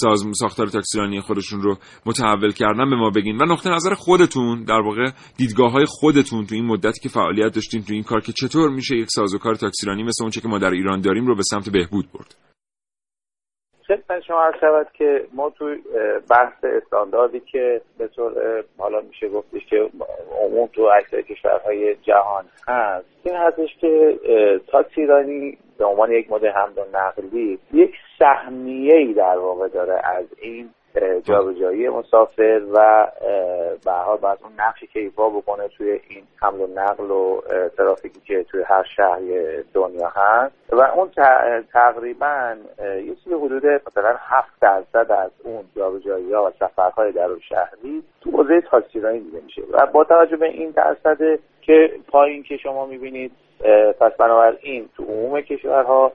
ساز ساختار تاکسیرانی خودشون رو متحول کردن به ما بگین. و نقطه نظر خودتون در واقع دیدگاه های خودتون تو این مدتی که فعالیت داشتین تو این کار که چطور میشه یک سازوکار تاکسیرانی مثل اونچه که ما در ایران داریم رو به سمت بهبود برد؟ خدمت شما عرض شود که ما تو بحث استانداردی که به طور حالا میشه گفتش که عموم تو اکثر کشورهای جهان هست این هستش که تاکسی ایرانی به عنوان یک مدل حمل و نقلی یک سهمیه ای در واقع داره از این جابجایی مسافر و به حال باید اون نقشی که ایفا بکنه توی این حمل و نقل و ترافیکی که توی هر شهر دنیا هست. و اون تقریبا یه چیزی حدود مثلا هفت درصد از اون جابجایی ها و سفرهای در شهری تو حوزه تاکسیرانی دیده میشه. و با توجه به این درصد که پایین که شما می‌بینید پس بنابراین تو عموم کشورها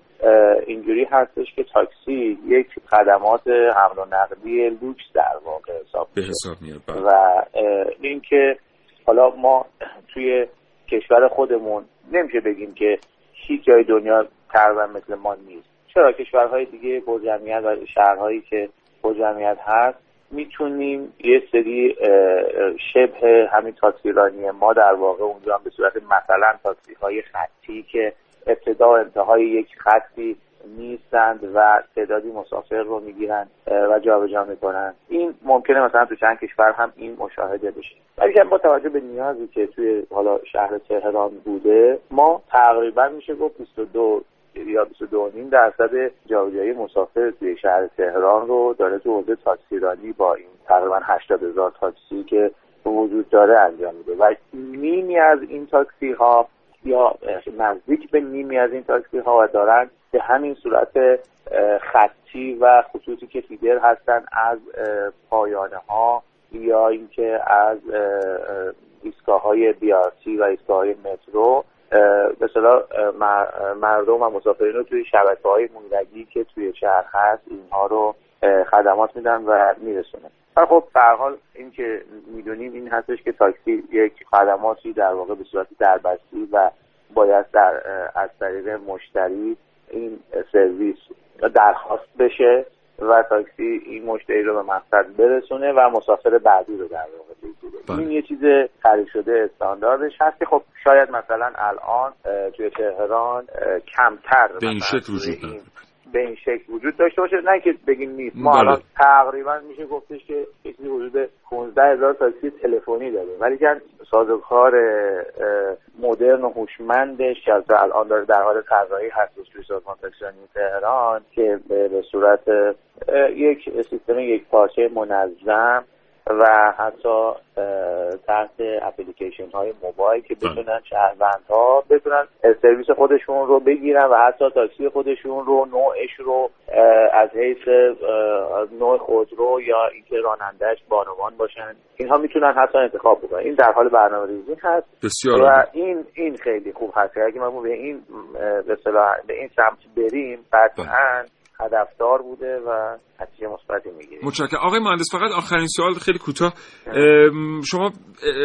اینجوری هستش که تاکسی یک خدمات حمل و نقلی لوکس در واقع حساب به حساب میاد بله. و اینکه حالا ما توی کشور خودمون نمیشه بگیم که هیچ جای دنیا تقریبا مثل ما نیست. چرا؟ کشورهای دیگه جمعیت و شهرهایی که جمعیت هست می‌تونیم یه سری شبه همین تاکسیرانی ما در واقع اونجا هم به صورت مثلا تاکسی های خطی که ابتدا و انتهای یک خطی نیستند و تعدادی مسافر رو می‌گیرن و جابجا می‌کنن این ممکنه مثلا تو چند کشور هم این مشاهده بشه. ولی با توجه به نیازی که توی حالا شهر تهران بوده ما تقریبا میشه گفت 22 یا 22 درصد جابجایی مسافر توی شهر تهران رو داره تو حوزه تاکسیرانی با این تقریبا 80 هزار تاکسی که وجود داره انجام میده. و نیمی از این تاکسی ها یا نزدیک به نیمی از این تاکسی ها دارن به همین صورت خطی و خصوصی که فیدر هستن از پایانه ها یا اینکه از ایستگاه های بیارتی و ایستگاه های مترو به مردم و مسافرین رو توی شبکه های موندگی که توی شهر هست اینها رو خدمات میدن و میرسونه و خب در حال این که می‌دونیم این هستش که تاکسی یک خدماتی در واقع به صورت دربستی و باید در از طریق مشتری این سرویس درخواست بشه و تاکسی این مشتری رو به مقصد برسونه و مسافر بعدی رو در واقع بگیره بله. این یه چیز تعریف شده استانداردش هست که خب شاید مثلا الان توی تهران کمتر به این شکل وجود به این شکل وجود داشته باشه. نه که بگیم نیست. ما بله. الان تقریبا میشه گفتش که چیزی حدود 15 هزار تاکسی تلفنی داریم ولی که سازوکار مدرن و هوشمندش که از الان داره در حال طراحی هست توی سازمان تاکسیرانی تهران که به صورت یک سیستم یک پارچه منظم و حتی تحت اپلیکیشن های موبایل که بتونن شهروندها بتونن سرویس خودشون رو بگیرن و حتی تاکسی خودشون رو نوعش رو از حیث نوع خودرو یا اینکه رانندهش بانوان باشن. اینها می‌تونن حتی انتخاب بکنن. این در حال برنامه ریزی هست. بسیار و. این این خیلی خوب هست. اگه ما به این به به این سمت بریم قطعا هدفدار بوده و نتیجه مثبتی می‌گیریم متشکرم. آقای مهندس فقط آخرین سوال خیلی کوتاه. شما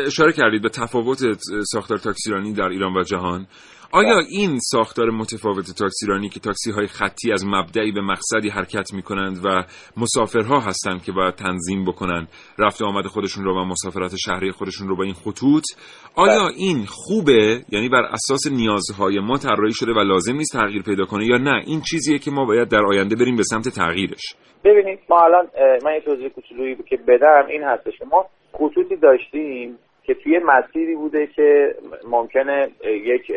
اشاره کردید به تفاوت ساختار تاکسیرانی در ایران و جهان. آیا این ساختار متفاوت تاکسیرانی که تاکسی های خطی از مبدعی به مقصدی حرکت می کنند و مسافرها هستند که باید تنظیم بکنند رفت آمد خودشون رو و مسافرت شهری خودشون رو با این خطوط آیا این خوبه؟ یعنی بر اساس نیازهای ما طراحی شده و لازم نیست تغییر پیدا کنه یا نه؟ این چیزیه که ما باید در آینده بریم به سمت تغییرش. ببینید ما الان من یه توضیح کوچولویی که بدم این هستش که ما خطوطی داشتیم که توی مسیری بوده که ممکنه یک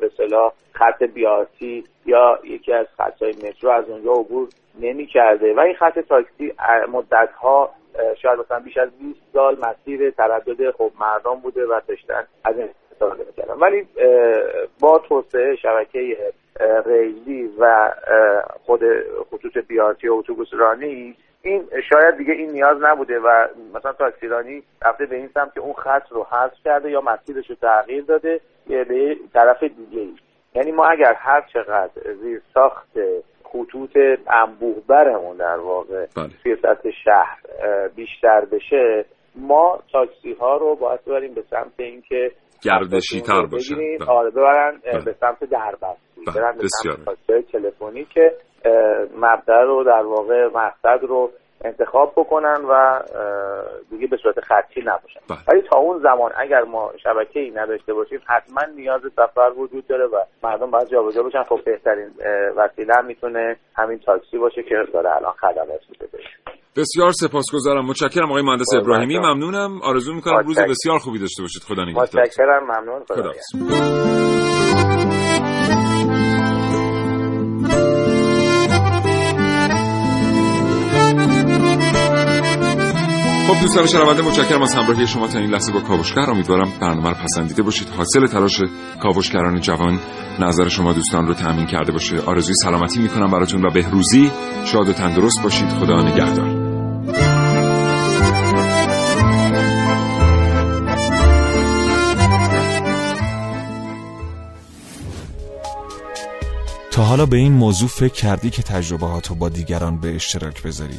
به اصطلاح خط بیارتی یا یکی از خطهای مترو از اونجا عبور نمی کرده و این خط تاکسی مدت ها شاید مثلا بیش از 20 سال مسیر تردد خب مردم بوده و داشتن از این استفاده می‌کردن. ولی با توسعه شبکه ریلی و خود خطوط بیارتی و اتوبوس رانی این شاید دیگه این نیاز نبوده و مثلا تاکسیرانی رفته به این سمت که اون خط رو حذف کرده یا مسیرش رو تغییر داده به طرف دیگه ای یعنی ما اگر هر چقدر زیر ساخت خطوط انبوه برمون در واقع بله. توی سطح شهر بیشتر بشه ما تاکسی ها رو باید ببریم به سمت اینکه گردشی تر باشن بله. آره ببرن اه، بله. به سمت دربستی بله، برن به. سمت تلفنی که اه، مبدأ رو در واقع مقصد رو انتخاب بکنن و دیگه به صورت خطی نباشن. بله. ولی تا اون زمان اگر ما شبکه ای نداشته باشیم حتما نیاز سفر وجود داره و مردم باید جابجا بشن. خب بهترین وسیله هم می‌تونه همین تاکسی باشه که داره الان خدمات میده بسیار سپاسگزارم. متشکرم آقای مهندس ابراهیمی. ممنونم. آرزو می‌کنم روز. بسیار خوبی داشته باشید. خدا نگهدار. متشکرم. ممنون. خدا خدا خب دوستان شنونده متشکرم از همراهی شما تا این لحظه با کاوشگر. امیدوارم برنامه رو پسندیده باشید. حاصل تلاش کاوشگران جوان نظر شما دوستان رو تأمین کرده باشه. آرزوی سلامتی می‌کنم براتون و بهروزی. شاد و تندرست باشید. خدا نگهدار. تا حالا به این موضوع فکر کردی که تجربهاتو با دیگران به اشتراک بذاری؟